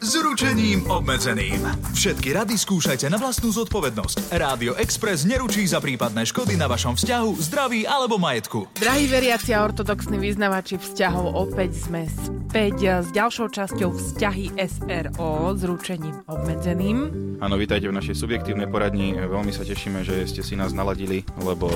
s ručením obmedzeným. Všetky rady skúšajte na vlastnú zodpovednosť. Rádio Express neručí za prípadné škody na vašom vzťahu, zdraví alebo majetku. Drahí veriaci a ortodoxní vyznavači vzťahov, opäť sme späť s ďalšou časťou vzťahy SRO s ručením obmedzeným. Áno, vítajte v našej subjektívnej poradni. Veľmi sa tešíme, že ste si nás naladili, lebo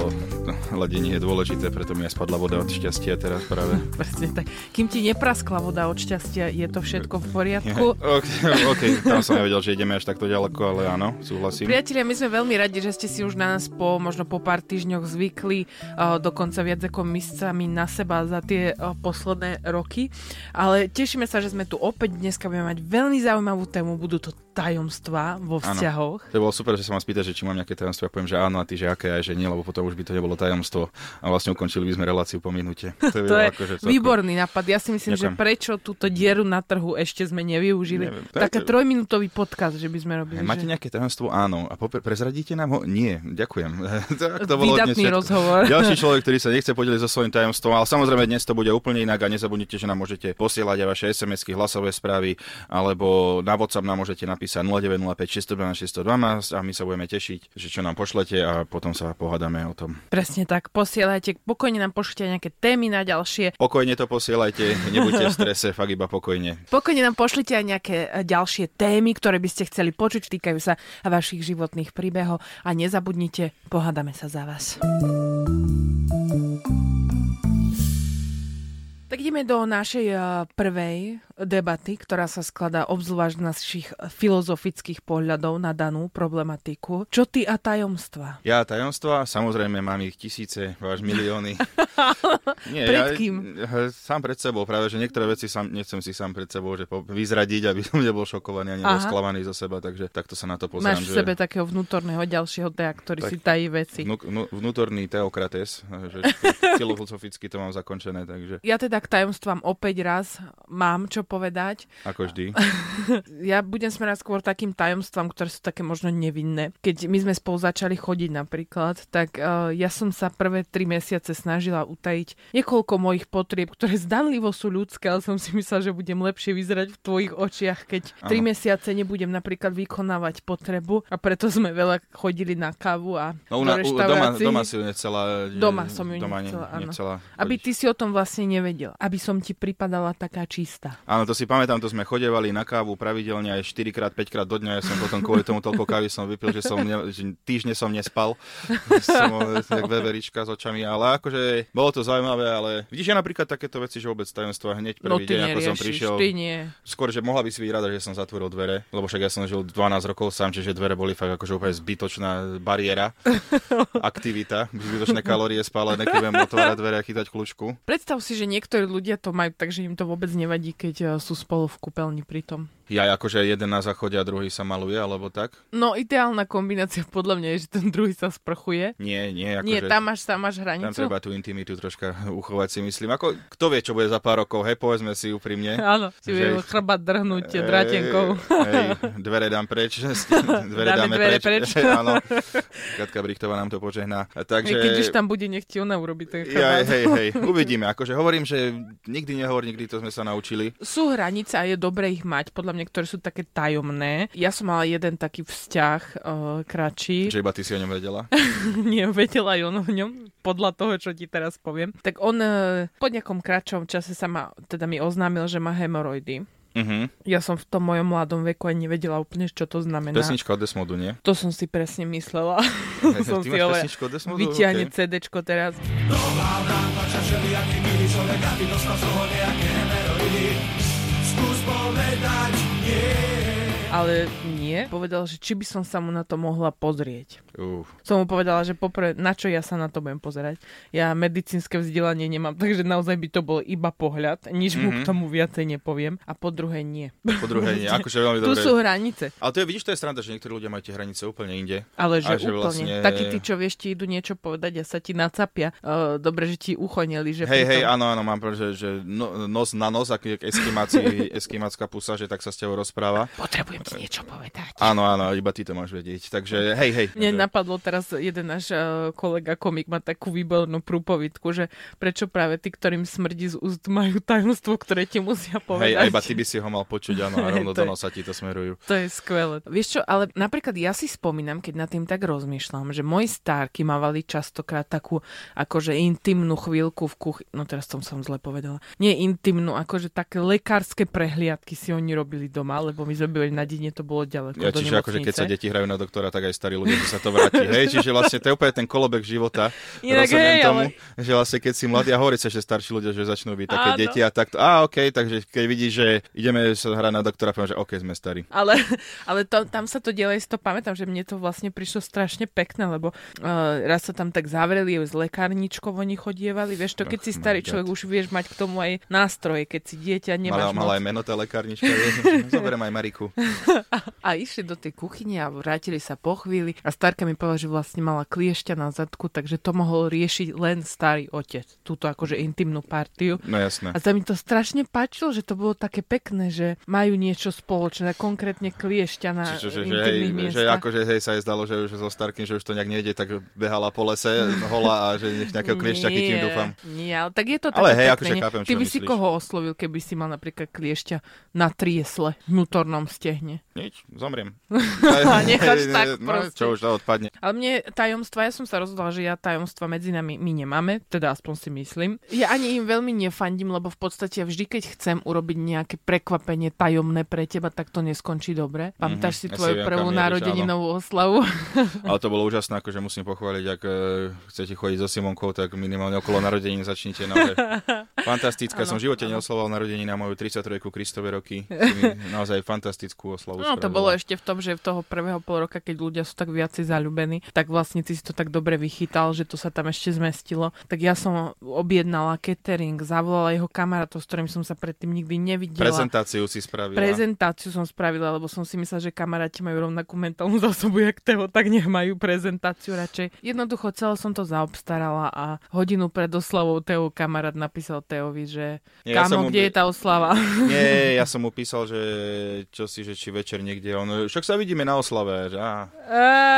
ladenie je dôležité, preto mi aj spadla voda od šťastia teraz práve. Presne tak. Kým ti nepraskla voda od šťastia, je to všetko v poriadku. OK, OK, tam som nevedel, že ideme až takto ďaleko, ale áno, súhlasím. Priatelia, my sme veľmi radi, že ste si už na nás po možno po pár týždňoch zvykli, uh, dokonca viac ako my sami na seba za tie uh, posledné roky. Ale tešíme sa, že sme tu opäť. Dneska budeme mať veľmi zaujímavú tému. Budú to tajomstvá vo vzťahoch. To bolo super, že sa ma spýta, že či mám nejaké tajomstvo. Ja poviem, že áno, a ty, že aké aj, že nie, lebo potom už by to nebolo tajomstvo. A vlastne ukončili by sme reláciu po minúte. To, To je akože celkom- výborný nápad. Ja si myslím, že Ďakujem. prečo túto dieru na trhu ešte sme nevyužili. Neviem. Také Tak- trojminútový podcast, že by sme robili. Máte že... nejaké tajomstvo? Áno. A popr- prezradíte nám ho? Nie. Ďakujem. Tak to bolo Výdatný dnes rozhovor. Ďalší človek, ktorý sa nechce podeliť so svojím tajomstvom, ale samozrejme dnes to bude úplne inak a nezabudnite, že nám môžete posielať aj vaše SMS-ky, hlasové správy, alebo na WhatsApp nám môžete napísať 0905 612 612 a my sa budeme tešiť, že čo nám pošlete a potom sa pohádame o tom. Presne tak, posielajte, pokojne nám pošlite nejaké témy na ďalšie. Pokojne to posielajte, nebuďte v strese, fakt iba pokojne. Pokojne nám pošlite aj nejaké e, ďalšie témy, ktoré by ste chceli počuť, týkajú sa vašich životných príbehov a nezabudnite, pohádame sa za vás. Tak ideme do našej eh, prvej debaty, ktorá sa skladá obzvlášť z našich filozofických pohľadov na danú problematiku. Čo ty a tajomstva? Ja tajomstva, samozrejme mám ich tisíce, až milióny. Nie, Pred ja, kým? ja, Sám pred sebou, práve, že niektoré veci sám, nechcem si sám pred sebou že vyzradiť, aby som nebol šokovaný a nebol Aha. sklamaný zo seba, takže takto sa na to pozerám. Máš v že sebe takého vnútorného ďalšieho tea, ktorý Tak. si tají veci. vnú, vnú, vnútorný teokrates, že filozoficky to mám zakončené, takže Ja teda k tajomstvám opäť raz mám čo povedať. ako vždy. Ja budem smerať skôr takým tajomstvám, ktoré sú také možno nevinné. Keď my sme spolu začali chodiť napríklad, tak uh, ja som sa prvé tri mesiace snažila utajiť niekoľko mojich potrieb, ktoré zdanlivo sú ľudské, ale som si myslela, že budem lepšie vyzerať v tvojich očiach, keď tri Áno. mesiace nebudem napríklad vykonávať potrebu a preto sme veľa chodili na kávu a No, una, u, doma, doma si ju nechcela. Doma som ju doma nechcela, áno. nechcela Aby ty si o tom vlastne nevedel. Aby som ti pripadala taká čistá. Áno, to si pamätám, to sme chodevali na kávu pravidelne aj 4 krát, 5 krát do dňa. Ja som potom kvôli tomu toľko kávy som vypil, že som ne, že týždne som nespal. som jak veverička s očami, ale akože bolo to zaujímavé, ale vidíš, ja napríklad takéto veci, že vôbec tajomstva hneď No prvý ty deň, ako som neriešiš, prišiel. ty nie. Skôr, že mohla by si byť rada, že som zatvoril dvere, lebo však ja som žil 12 rokov sám, čiže dvere boli fakt akože úplne zbytočná bariéra, aktivita, zbytočné kalórie spálené, keď budem otvárať dvere a chytať kľúčku. Predstav si, že niektorí ľudia to majú tak, že im to vôbec nevadí, keď eh, sú spolu v kúpeľni pritom. Ja akože jeden na záchode a druhý sa maluje, alebo tak? No ideálna kombinácia podľa mňa je, že ten druhý sa sprchuje. Nie, nie, akože... Nie, tam máš, tam máš Tam hranicu. treba tú intimitu troška uchovať si myslím. Ako, kto vie, čo bude za pár rokov, hej, povedzme si úprimne. Áno, si Že- chrbať drhnúť drátenkou. Hej, dvere dám preč. Dvere Dáme dáme, dvere preč. preč. Áno. Katka Brichtová nám to požehná. Takže... Hej, keď už tam bude, nech ti ona urobi ten Ja, chrbát. hej, hej, uvidíme. Akože hovorím, že nikdy nehovor, nikdy to sme sa naučili. Sú hranice a je dobre ich mať, podľa mňa, ktoré sú také tajomné. Ja som mala jeden taký vzťah uh, kratší. Že iba ty si o ňom vedela. Nie, vedela aj on o ňom, podľa toho, čo ti teraz poviem. Tak on uh, po nejakom kratšom čase sa ma, teda mi oznámil, že má hemoroidy. Uh-huh. Ja som v tom mojom mladom veku aj nevedela úplne, čo to znamená. Pesnička od Desmodu, nie? To som si presne myslela. som Ty si máš ale pesničku od Desmodu? vyťahne Okay. CDčko teraz. človek, aby dostal z toho nejaké Ale nie, povedal, že či by som sa mu na to mohla pozrieť. Uh. Som mu povedala, že poprvé, na čo ja sa na to budem pozerať. Ja medicínske vzdelanie nemám, takže naozaj by to bol iba pohľad. Nič mm-hmm. mu k tomu viacej nepoviem. A po druhé nie. Po druhé nie, akože veľmi Tu dobre. sú hranice. Ale to je, vidíš, to je stranda, že niektorí ľudia majú tie hranice úplne inde. Ale že, že úplne. vlastne- Takí tí, čo vieš, ti idú niečo povedať a sa ti nacapia. Uh, dobre, že ti ucho nelíže. Hej, pri hej, áno, áno, mám že, že no, nos na nos, eskimáci, eskimácka pusa, že tak sa s tebou rozpráva. Potrebujem niečo povedať. Áno, áno, iba ty to máš vedieť. Takže hej, hej. Mne napadlo teraz jeden náš uh, kolega komik má takú výbornú prúpovidku, že prečo práve tí, ktorým smrdí z úst, majú tajomstvo, ktoré ti musia Hej, povedať. a iba ty by si ho mal počuť, áno, a rovno To do nosa ti to smerujú. To je skvelé. Vieš čo, ale napríklad ja si spomínam, keď nad tým tak rozmýšľam, že moji stárky mávali častokrát takú akože intimnú chvíľku v kuchyni. No teraz som som zle povedala. Nie intimnú, akože také lekárske prehliadky si oni robili doma, lebo my sme boli na dedine, to bolo ďaleko Ja, do čiže akože keď sa deti hrajú na doktora, tak aj starí ľudia si sa to vráti. Hej, čiže vlastne to je úplne ten kolobek života. Inak hej, tomu, ale- že vlastne keď si mladý, a hovorí sa, že starší ľudia, že začnú byť také Áno. deti a takto. Á, OK, takže keď vidíš, že ideme sa hrať na doktora, poviem, že OK, sme starí. Ale, ale to, tam sa to ďalej, si to pamätám, že mne to vlastne prišlo strašne pekné, lebo uh, raz sa tam tak zavreli, s lekárničkou oni chodievali, vieš to, keď si Oh my starý God. človek, už vieš mať k tomu aj nástroje, keď si dieťa nemáš Mala, mala aj meno tá lekárnička, vieš, zoberiem aj Mariku. A išli do tej kuchyne a vrátili sa po chvíli a starka mi povedala, že vlastne mala kliešťa na zadku, takže to mohol riešiť len starý otec, túto akože intimnú partiu. No jasné. A sa mi to strašne páčilo, že to bolo také pekné, že majú niečo spoločné, konkrétne kliešťa na Čiže, že, že, hej, intimných že miestach. akože hej, sa jej zdalo, že už so Starkým, že už to nejak nejde, tak behala po lese hola a že nech nejakého kliešťa chytím, dúfam. Nie, ale tak je to Ale také hej, pekné, akože chápem, Ty by si myslíš. koho oslovil, keby si mal napríklad kliešťa na triesle, vnútornom stehne? Nič, zomriem. A necháš tak no, proste. čo už to odpadne. Ale mne tajomstva, ja som sa rozhodla, že ja tajomstva medzi nami my nemáme, teda aspoň si myslím. Ja ani im veľmi nefandím, lebo v podstate vždy, keď chcem urobiť nejaké prekvapenie tajomné pre teba, tak to neskončí dobre. Pamätáš si Mhm, ja si tvoju viem, prvú narodeninovú oslavu? Ale to bolo úžasné, akože musím pochváliť, ak e, chcete chodiť so Simonkou, tak minimálne okolo narodenín začnite. Naozaj fantastická. Som v živote neoslavoval narodeniny na moju 33. Kristove roky. Naozaj fantastickú oslavu No to bolo ešte v tom, že v toho prvého pol roka, keď ľudia sú tak viacej zalúbení, tak vlastne ty si to tak dobre vychytal, že to sa tam ešte zmestilo. Tak ja som objednala catering, zavolala jeho kamarátov, s ktorým som sa predtým nikdy nevidela. Prezentáciu si spravila. Prezentáciu som spravila, lebo som si myslela, že kamaráti majú rovnakú mentálnu zásobu, jak Teo, tak nech majú prezentáciu radšej. Jednoducho celé som to zaobstarala a hodinu pred oslavou Teo kamarát napísal Teovi, že Nie, ja som kámo, mu- kde je tá oslava? Nie, ja som mu písal, že čo si, že či večer niekde. On, však sa vidíme na oslave. Že, á,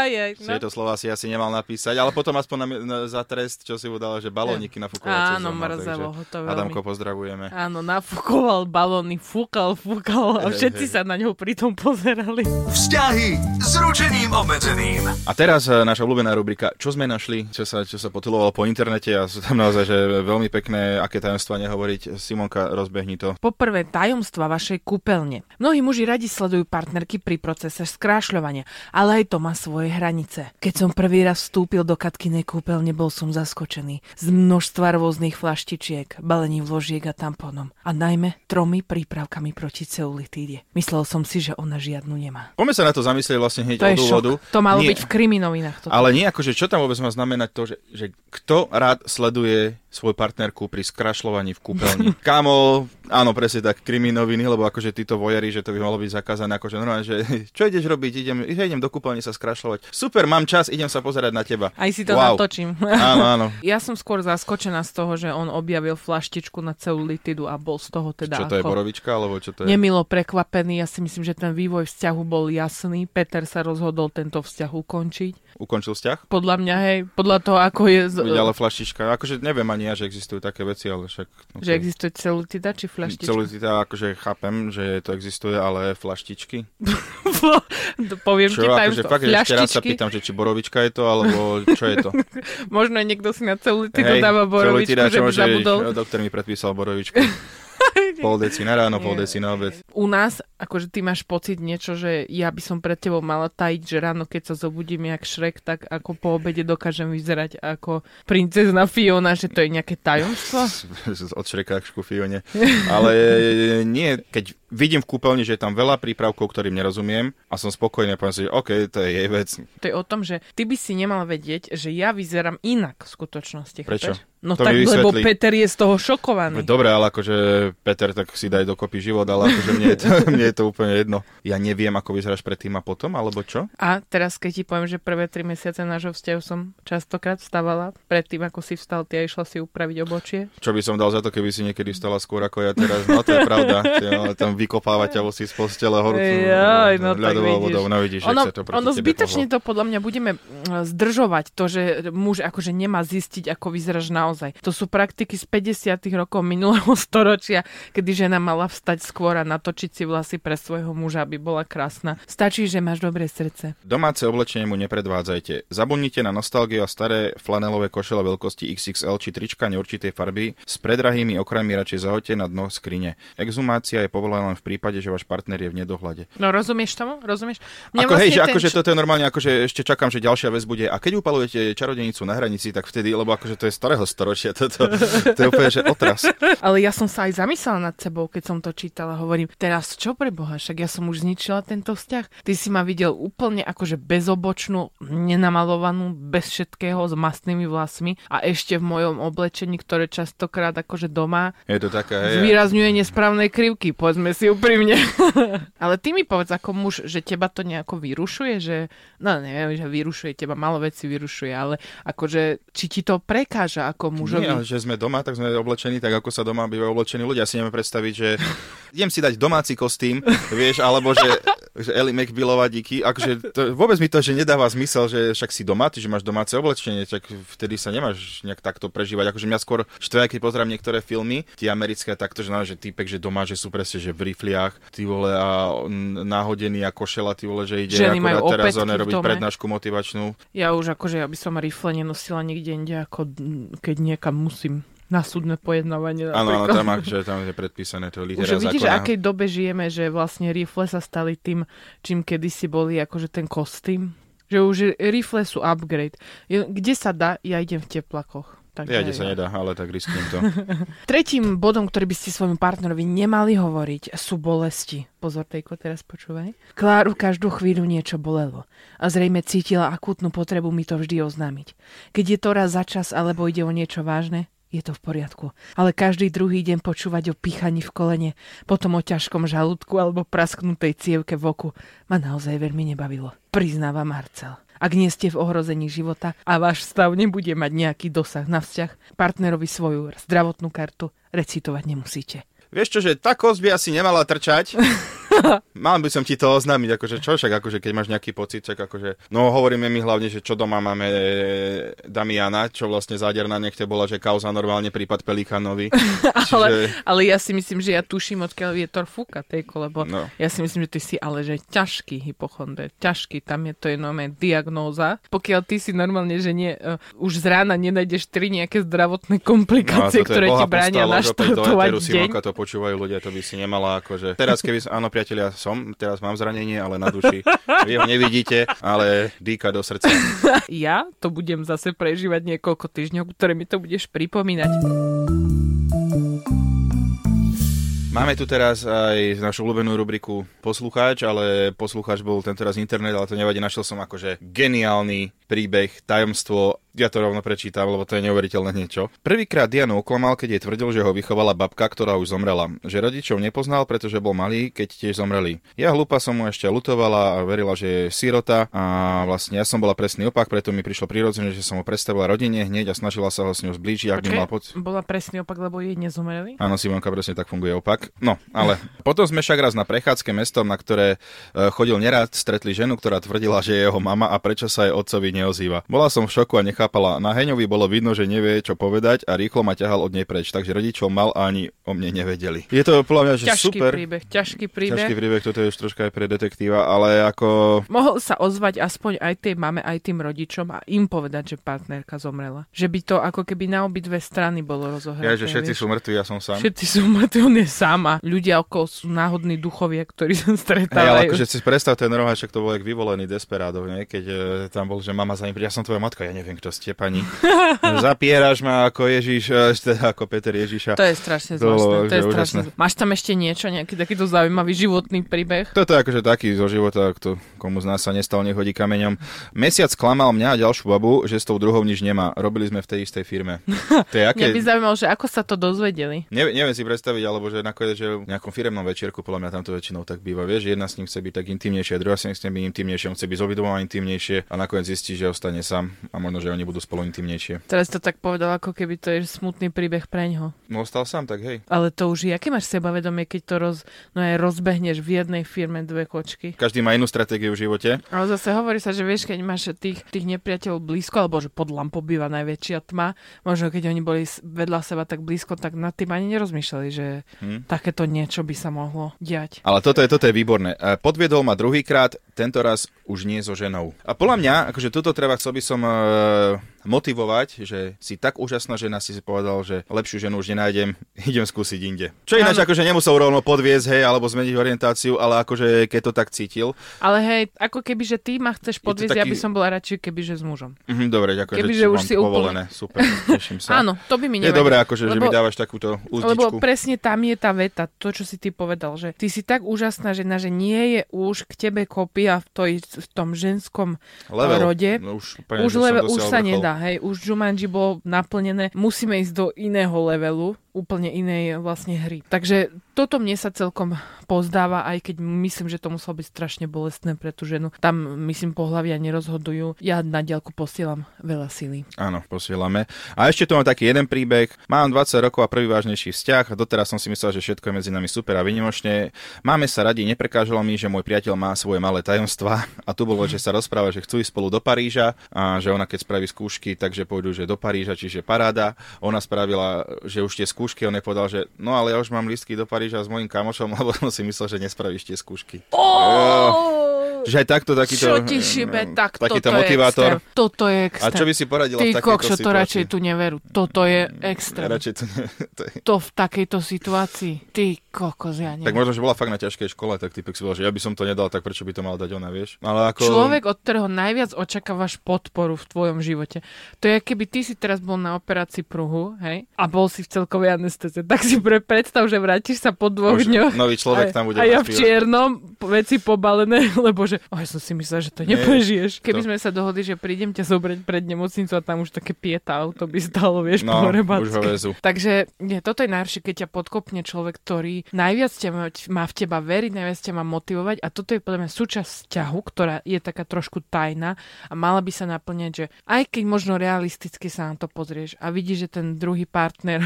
Ej, no. Tieto slova si asi nemal napísať, ale potom aspoň na, na, za trest, čo si mu dala, že balóniky nafúkovacie Áno, mrzelo ho to veľmi. Adamko, pozdravujeme. Áno, nafúkoval balóny, fúkal, fúkal a všetci sa na ňo pritom pozerali. Vzťahy s ručením obmedzeným. A teraz e, naša obľúbená rubrika Čo sme našli, čo sa, čo sa potulovalo po internete a sú tam naozaj že veľmi pekné, aké tajomstvá nehovoriť. Simonka, rozbehni to. Poprvé, tajomstva vašej kúpeľne. Mnohí muži radi sledujú partnerky pri procese skrášľovania, ale aj to má svoje hranice. Keď som prvý raz vstúpil do Katkinej kúpeľne, bol som zaskočený z množstva rôznych flaštičiek, balení vložiek a tampónom. A najmä tromi prípravkami proti ceulitíde. Myslel som si, že ona žiadnu nemá. Poďme sa na to zamyslieť vlastne hneď To od úvodu. šok. To malo Nie. byť v kriminovinách. Toto. Ale nie akože, čo tam vôbec má znamenať to, že, že kto rád sleduje svoju partnerku pri skrašľovaní v kúpeľni. Kámo, áno, presne tak, kriminoviny, lebo akože títo vojery, že to by malo byť zakázané, akože normálne, že čo ideš robiť, idem, idem do kúpeľne sa skrašľovať. Super, mám čas, idem sa pozerať na teba. Aj si to wow. natočím. Áno, áno. Ja som skôr zaskočená z toho, že on objavil flaštičku na ceulitidu a bol z toho teda Čo to je, ako borovička, alebo čo to je? nemilo prekvapený. Ja si myslím, že ten vývoj vzťahu bol jasný. Peter sa rozhodol tento vzťah ukončiť. Ukončil vzťah? Podľa mňa, hej, podľa toho, ako je... Z... Ale flaštička. Akože neviem ani ja, že existujú také veci, ale však... Že existuje celulitida či flaštička? Celulitida, akože chápem, že to existuje, ale flaštičky. Poviem ti Čo, akože tajomstvo. fakt, že ešte raz sa pýtam, že či borovička je to, alebo čo je to? Možno niekto si na celulitidu dáva borovičku, celulitida, že by zabudol. doktor mi predpísal borovičku. Pol deci na ráno, pol deci na obed. u nás, akože ty máš pocit niečo, že ja by som pred tebou mala tajiť, že ráno, keď sa zobudím jak Šrek, tak ako po obede dokážem vyzerať ako princezna Fiona, že to je nejaké tajomstvo? Od Šreka k Fione. Ale nie, keď vidím v kúpeľni, že je tam veľa prípravkov, ktorým nerozumiem a som spokojný a poviem si, že OK, to je jej vec. To je o tom, že ty by si nemal vedieť, že ja vyzerám inak v skutočnosti. Prečo? Chápeš? No To tak, lebo. Peter je z toho šokovaný. Dobre, ale akože Peter, tak si daj dokopy život, ale akože mne je to, mne je to úplne jedno. Ja neviem, ako vyzeráš predtým a potom, alebo čo? A teraz, keď ti poviem, že prvé tri mesiace nášho vzťahu som častokrát vstávala, predtým ako si vstal ty a išla si upraviť obočie. Čo by som dal za to, keby si niekedy stala skôr ako ja teraz? No to je pravda. Ale tam vykopávať ťa si z postele horúcu Jaj, no tak vidíš. vodou. No vidíš, ono, to ono zbytočne pohlo. to podľa mňa budeme mm, zdržovať to, že muž akože nemá zistiť, ako vyzeráš naozaj. To sú praktiky z 50 rokov minulého storočia, kedy žena mala vstať skôr a natočiť si vlasy pre svojho muža, aby bola krásna. Stačí, že máš dobré srdce. Domáce oblečenie mu nepredvádzajte. Zabudnite na nostalgiu a staré flanelové košele veľkosti XXL či trička neurčitej farby. S predrahými okrajmi radšej zahoďte na dno skrine. Exhumácia je povolená len v prípade, že váš partner je v nedohľade. No rozumieš tomu? Rozumieš? Mne Ako hej, že ten akože toto je normálne, akože ešte čakám, že ďalšia vec bude. A keď upalujete čarodenicu na hranici, tak vtedy, lebo akože to je starého storočia, toto, to je úplne, že otras. Ale ja som sa aj zamyslela nad sebou, keď som to čítala. Hovorím, teraz čo pre Boha, však ja som už zničila tento vzťah. Ty si ma videl úplne akože bezobočnú, nenamalovanú, bez všetkého, s mastnými vlasmi a ešte v mojom oblečení, ktoré častokrát akože doma Je to taká, hej. zvýrazňuje nesprávne krivky, povedzme si úprimne. Ale ty mi povedz ako muž, že teba to nejako vyrušuje, že, no neviem, že vyrušuje, teba malo veci vyrušuje, ale akože, či ti to prekáža ako mužovi? Nie, že sme doma, tak sme oblečení tak, ako sa doma bývajú oblečení ľudia. Si nevieme predstaviť, že idem si dať domáci kostým, vieš, alebo že, že Ellie McBillová díky. Akože to, vôbec mi to, že nedáva zmysel, že však si doma, ty, že máš domáce oblečenie, tak vtedy sa nemáš nejak takto prežívať. Akože mňa skôr štve, keď pozerám niektoré filmy, tie americké, takto, že, no, že týpek, že doma, že sú presne, že v rifliach, ty vole, a on náhodený a košela, ty vole, že ide Ženy akorát teraz v robiť prednášku motivačnú. Ja už akože, ja by som rifle nenosila nikde inde, ako keď niekam musím na súdne pojednávanie. Áno, áno, tam, akože, tam je predpísané to litera Už vidíš, zákona. akej dobe žijeme, že vlastne rifle sa stali tým, čím kedysi boli akože ten kostým. Že už rifle sú upgrade. Kde sa dá, ja idem v teplakoch. Takže Ja, kde sa nedá, ale tak risknem to. Tretím bodom, ktorý by ste svojmu partnerovi nemali hovoriť, sú bolesti. Pozor, Tejko, teraz počúvaj. Kláru každú chvíľu niečo bolelo a zrejme cítila akútnu potrebu mi to vždy oznámiť. Keď je to raz za čas alebo ide o niečo vážne, je to v poriadku. Ale každý druhý deň počúvať o pichaní v kolene, potom o ťažkom žalúdku alebo prasknutej cievke v oku ma naozaj veľmi nebavilo. Priznáva Marcel. Ak nie ste v ohrození života a váš stav nebude mať nejaký dosah na vzťah, partnerovi svoju zdravotnú kartu recitovať nemusíte. Vieš čo, že tá kosť by asi nemala trčať. Mal by som ti to oznámiť, akože čo však, akože keď máš nejaký pocit, tak akože, no hovoríme mi hlavne, že čo doma máme e, Damiana, čo vlastne záderná nechte bola, že kauza normálne prípad Pelikánovi. Ale, ale ja si myslím, že ja tuším, odkiaľ vietor fúka, tejko, lebo No. ja si myslím, že ty si ale že ťažký hypochondr, ťažký, tam je to je normálne diagnóza. Pokiaľ ty si normálne, že nie, uh, už z rána nenájdeš tri nejaké zdravotné komplikácie, No toto je ktoré ti bránia naštartovať deň. Simonka, to počúvajú ľudia, to by si nemala akože... Teraz keby, áno priatelia, som, teraz mám zranenie, ale na duši. Vy ho nevidíte, ale dýka do srdca. Ja to budem zase prežívať niekoľko týždňov, ktoré mi to budeš pripomínať. Máme tu teraz aj našu obľúbenú rubriku Poslucháč, ale poslucháč bol tento raz internet, ale to nevadí, našiel som akože geniálny príbeh, tajomstvo, ja to rovno prečítam, lebo to je neuveriteľné niečo. Prvýkrát Dianu oklamal, keď jej tvrdil, že ho vychovala babka, ktorá už zomrela. Že rodičov nepoznal, pretože bol malý, keď tiež zomreli. Ja hlúpa som mu ešte lutovala a verila, že je sirota a vlastne ja som bola presný opak, preto mi prišlo prirodzene, že som ho predstavila rodine hneď a snažila sa ho s ňou zblížiť, ak by Počkaj, mal poc... bola presný opak, lebo jej nezomreli? Áno, Simonka, presne tak funguje opak. No, ale potom sme však raz na prechádzke mestom, na ktoré e, chodil nerád, stretli ženu, ktorá tvrdila, že je jeho mama a prečo sa jej otcovi neozýva. Bola som v šoku a nechápala. Na Heňovi bolo vidno, že nevie, čo povedať a rýchlo ma ťahal od nej preč, takže rodičov mal a ani o mne nevedeli. Je to podľa mňa, že ťažký super. príbeh, ťažký príbeh. Ťažký príbeh, toto je už troška aj pre detektíva, ale ako... Mohol sa ozvať aspoň aj tej mame, aj tým rodičom a im povedať, že partnerka zomrela. Že by to ako keby na obidve strany bolo rozohraté. Ja, že všetci vieš. sú mŕtvi, ja som sám. Všetci sú mŕtvi, on je sama. Ľudia okolo sú náhodní duchovia, ktorí sa Hej, ale stretávajú. akože si predstav ten roháček, to bol jak vyvolený desperádov, nie? keď e, tam bol, že mama za ním príde, ja som tvoja matka, ja neviem, kto ste, pani. Zapieraš ma ako Ježiš, e, teda ako Peter Ježiša. To je strašne zvláštne. To je strašne... úžasné. Máš tam ešte niečo, nejaký takýto zaujímavý životný príbeh? Toto je akože taký zo života, kto, komu z nás sa nestal, nehodí kameňom. Mesiac klamal mňa a ďalšiu babu, že s tou druhou nič nemá. Robili sme v tej istej firme. To je aké... Mňa by zaujímalo, že ako sa to dozvedeli. Neviem, neviem si predstaviť, alebo že nakoniec, že v nejakom firemnom večierku, podľa mňa tam to väčšinou tak býva, vieš, jedna s ním chce byť tak intimnejšia, druhá s ním chce byť intimnejšia, on chce byť s obidvoma intimnejšie a nakoniec zistí, že ostane sám a možno, že oni budú spolu intimnejšie. Teraz to tak povedal, ako keby to je smutný príbeh preňho. No ostal sám, tak hej. Ale to už je, aké máš sebavedomie, keď to roz, no aj rozbehneš v jednej firme dve kočky. Každý má inú stratégiu v živote. Ale zase hovorí sa, že vieš, keď máš tých, tých nepriateľov blízko, alebo že pod lampou býva najväčšia tma, možno keď oni boli vedľa seba tak blízko, tak nad tým ani nerozmýšľali, že Hm. takéto niečo by sa mohlo diať. Ale toto je, toto je výborné. E, Podviedol ma druhýkrát, tento raz už nie so ženou. A podľa mňa, akože toto treba, chcel by som e, so motivovať, že si tak úžasná žena, si si povedal, že lepšiu ženu už nenájdem, idem skúsiť inde. Čo ináč, Áno. akože nemusel rovno podviezť, hej, alebo zmeniť orientáciu, ale akože keď to tak cítil. Ale hej, ako keby, že ty ma chceš podviezť, ja taký- by som bola radšej, keby, že s mužom. Mhm, dobre, ďakujem, Kebyže že už mám si úplne- povolené. Super, teším sa. Áno, to by mi Je nevadilo. dobré, akože, že mi Lebo- dávaš takúto Lebo úzdičku. presne tam je tá veta, to, čo si ty povedal, že ty si tak úžasná žena, že nie je už k tebe kopia v, toj, v tom ženskom Level. rode. No, už, úplne, už, že level, už sa vrchol. nedá, hej, už Jumanji bolo naplnené, musíme ísť do iného levelu, úplne inej vlastne hry. Takže toto mne sa celkom pozdáva, aj keď myslím, že to muselo byť strašne bolestné pre tú ženu. Tam, myslím, pohľavia nerozhodujú. Ja na diaľku posielam veľa síly. Áno, posielame. A ešte tu mám taký jeden príbeh. Mám 20 rokov a prvý vážnejší vzťah. Doteraz som si myslel, že všetko je medzi nami super a vynimočne. Máme sa radi, neprekážalo mi, že môj priateľ má svoje malé tajomstvá. A tu bolo, že sa rozpráva, že chcú ísť spolu do Paríža a že ona keď spraví skúšky, takže pôjdu že do Paríža, čiže paráda. Ona spravila, že už tie skúšky, on jej povedal, že no ale ja už mám listky do Paríža s mojim kamošom, lebo som si myslel, že nespravíš tie skúšky. Že aj takto takýto... Čo ti šibe, mm, tak takýto toto motivátor. je extrém. Toto je A extrém. čo by si poradila Ty v takejto kokšo, to situácii? radšej tu neveru. Toto je extrém. Radšej to nie, to je... To v takejto situácii. Ty kokos, ja neviem. Tak možno, že bola fakt na ťažkej škole, tak typek si bol, že ja by som to nedal, tak prečo by to mal dať ona, vieš? Ale ako... Človek, od ktorého najviac očakávaš podporu v tvojom živote. To je, keby ty si teraz bol na operácii pruhu, hej, a bol si v celkovej anestéze, tak si pre, predstav, že vrátiš sa po dvoch Už dňoch. nový človek a, tam bude A ja v čiernom, veci pobalené, lebo že, oj, som si myslel, že to neprežiješ. Keby to- sme sa dohodli, že prídem ťa zobrať pred nemocnicu a tam už také pieta auto by stalo, vieš, No, pohorebacké. už ho. Takže nie, toto je najhoršie, keď ťa podkopne človek, ktorý najviac ťa má, má v teba veriť, najviac ťa má motivovať a toto je podľa mňa súčasť vzťahu, ktorá je taká trošku tajná a mala by sa naplňať, že aj keď možno realisticky sa na to pozrieš a vidíš, že ten druhý partner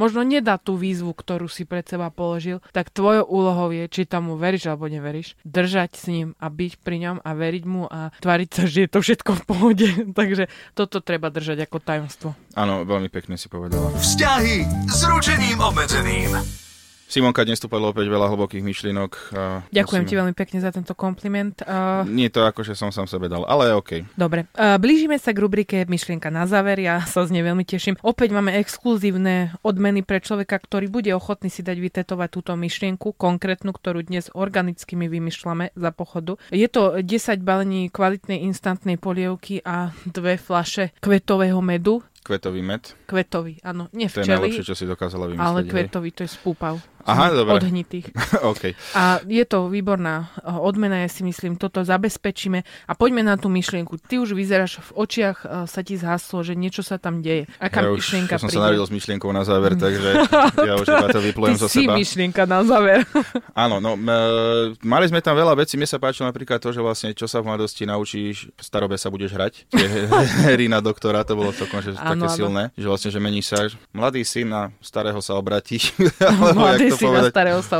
možno nedá tú výzvu, ktorú si pred seba položil, tak tvojou úlohou je, či tomu veríš alebo neveríš, držať s ním a byť pri ňom a veriť mu a tvariť sa, že je to všetko v pohode. Takže toto treba držať ako tajomstvo. Áno, veľmi pekne si povedala. Vzťahy s ručením obmedzeným. Simonka, dnes tu padlo opäť veľa hlbokých myšlienok. Ďakujem musím- ti veľmi pekne za tento kompliment. Uh, Nie to ako, že som sám sebe dal, ale OK. dobre, uh, blížime sa k rubrike Myšlienka na záver. Ja sa z nej veľmi teším. Opäť máme exkluzívne odmeny pre človeka, ktorý bude ochotný si dať vytetovať túto myšlienku, konkrétnu, ktorú dnes organicky my vymýšľame za pochodu. Je to 10 balení kvalitnej instantnej polievky a dve flaše kvetového medu. Kvetový med. Kvetový, áno, nie To je najlepšie, čo si dokázala vymyslieť. ale hej. kvetový, to je z púpav. Aha, dobre. Odhnitých. OK. A je to výborná eh, odmena, ja si myslím, toto zabezpečíme a poďme na tú myšlienku. Ty už vyzeráš, v očiach eh, sa ti zhaslo, že niečo sa tam deje. Aká ja už myšlienka som sa narodil s myšlienkou na záver, takže ja už iba to vyplujem Ty zo si seba. myšlienka na záver. Áno, no, m- mali sme tam veľa vecí, mne sa páčilo napríklad to, že vlastne čo sa v mladosti naučíš, v starobe sa budeš hrať. Tie hry na doktora, to bolo celkom že také áno. silné, že vlastne, že meníš sa, mladý syn na starého sa obratí. Mladý si na povedať. starého sa.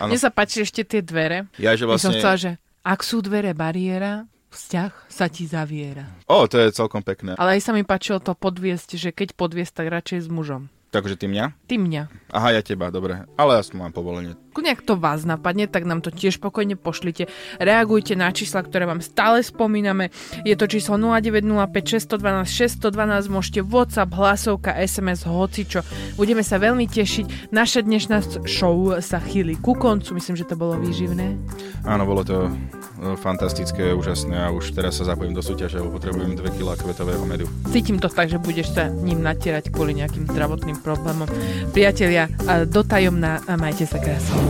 Áno. Mne sa páči ešte tie dvere. Ja, že Ja som vlastne... chcela, že ak sú dvere bariéra, Vzťah sa ti zaviera. O, to je celkom pekné. Ale aj sa mi páčilo to podviesť, že keď podviesť, tak radšej s mužom. Takže ty mňa? Ty mňa. Aha, ja teba, dobre. Ale ja som mám povolenie. Kľudne, ak to vás napadne, tak nám to tiež pokojne pošlite. Reagujte na čísla, ktoré vám stále spomíname. Je to číslo 0905 612 612, môžete WhatsApp, hlasovka, SMS, hocičo. Budeme sa veľmi tešiť. Naša dnešná show sa chýli ku koncu. Myslím, že to bolo výživné. Áno, bolo to e, fantastické, úžasné a už teraz sa zapojím do súťaže, lebo potrebujem 2 kg kvetového medu. Cítim to tak, že budeš sa ním natierať kvôli nejakým zdravotným problémom. Priatelia, a dotajomná a majte sa krásne.